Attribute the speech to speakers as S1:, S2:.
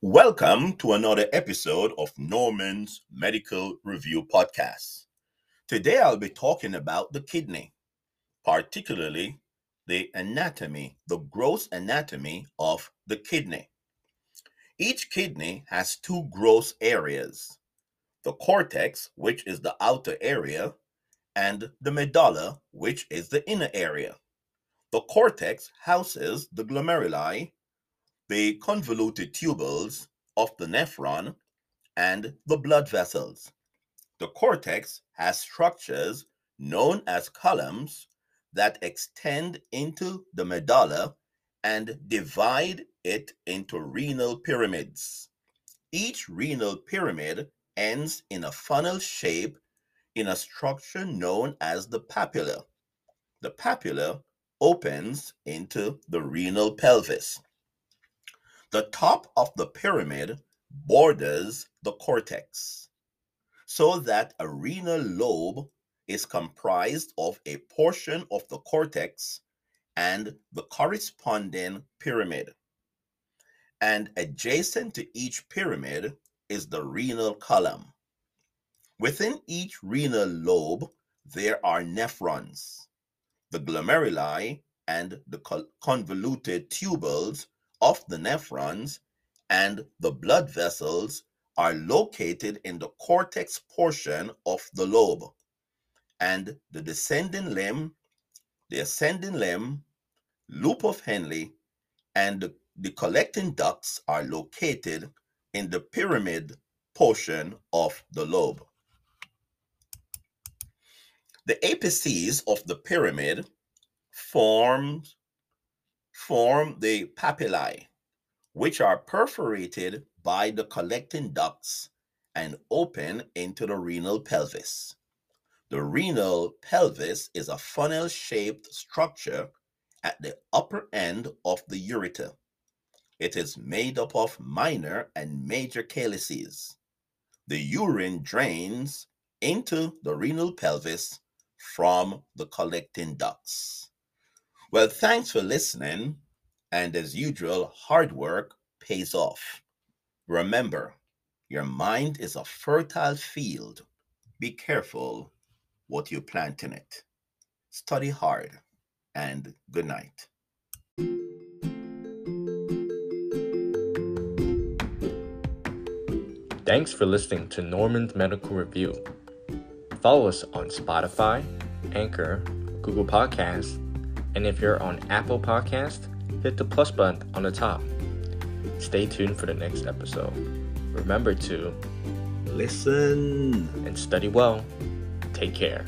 S1: Welcome to another episode of Norman's Medical Review Podcast. Today I'll be talking about the kidney, particularly the anatomy, the gross anatomy of the kidney. Each kidney has two gross areas the cortex, which is the outer area, and the medulla, which is the inner area. The cortex houses the glomeruli, the convoluted tubules of the nephron, and the blood vessels. The cortex has structures known as columns that extend into the medulla and divide it into renal pyramids. Each renal pyramid ends in a funnel shape in a structure known as the papilla. The papilla opens into the renal pelvis. The top of the pyramid borders the cortex, so that a renal lobe is comprised of a portion of the cortex and the corresponding pyramid. And adjacent to each pyramid is the renal column. Within each renal lobe, there are nephrons. The glomeruli and the convoluted tubules of the nephrons and the blood vessels are located in the cortex portion of the lobe, and the descending limb, the ascending limb, loop of Henle, and the, collecting ducts are located in the pyramid portion of the lobe. The apices of the pyramid form, form the papillae, which are perforated by the collecting ducts and open into the renal pelvis. The renal pelvis is a funnel shaped structure at the upper end of the ureter. It is made up of minor and major calyces. The urine drains into the renal pelvis from the collecting ducts. Well, thanks for listening. And as usual, hard work pays off. Remember, your mind is a fertile field. Be careful what you plant in it. Study hard and good night.
S2: Thanks for listening to Norman's Medical Review. Follow us on Spotify, Anchor, Google Podcasts, and if you're on Apple Podcast, hit the plus button on the top. Stay tuned for the next episode. Remember to
S1: listen
S2: and study well. Take care.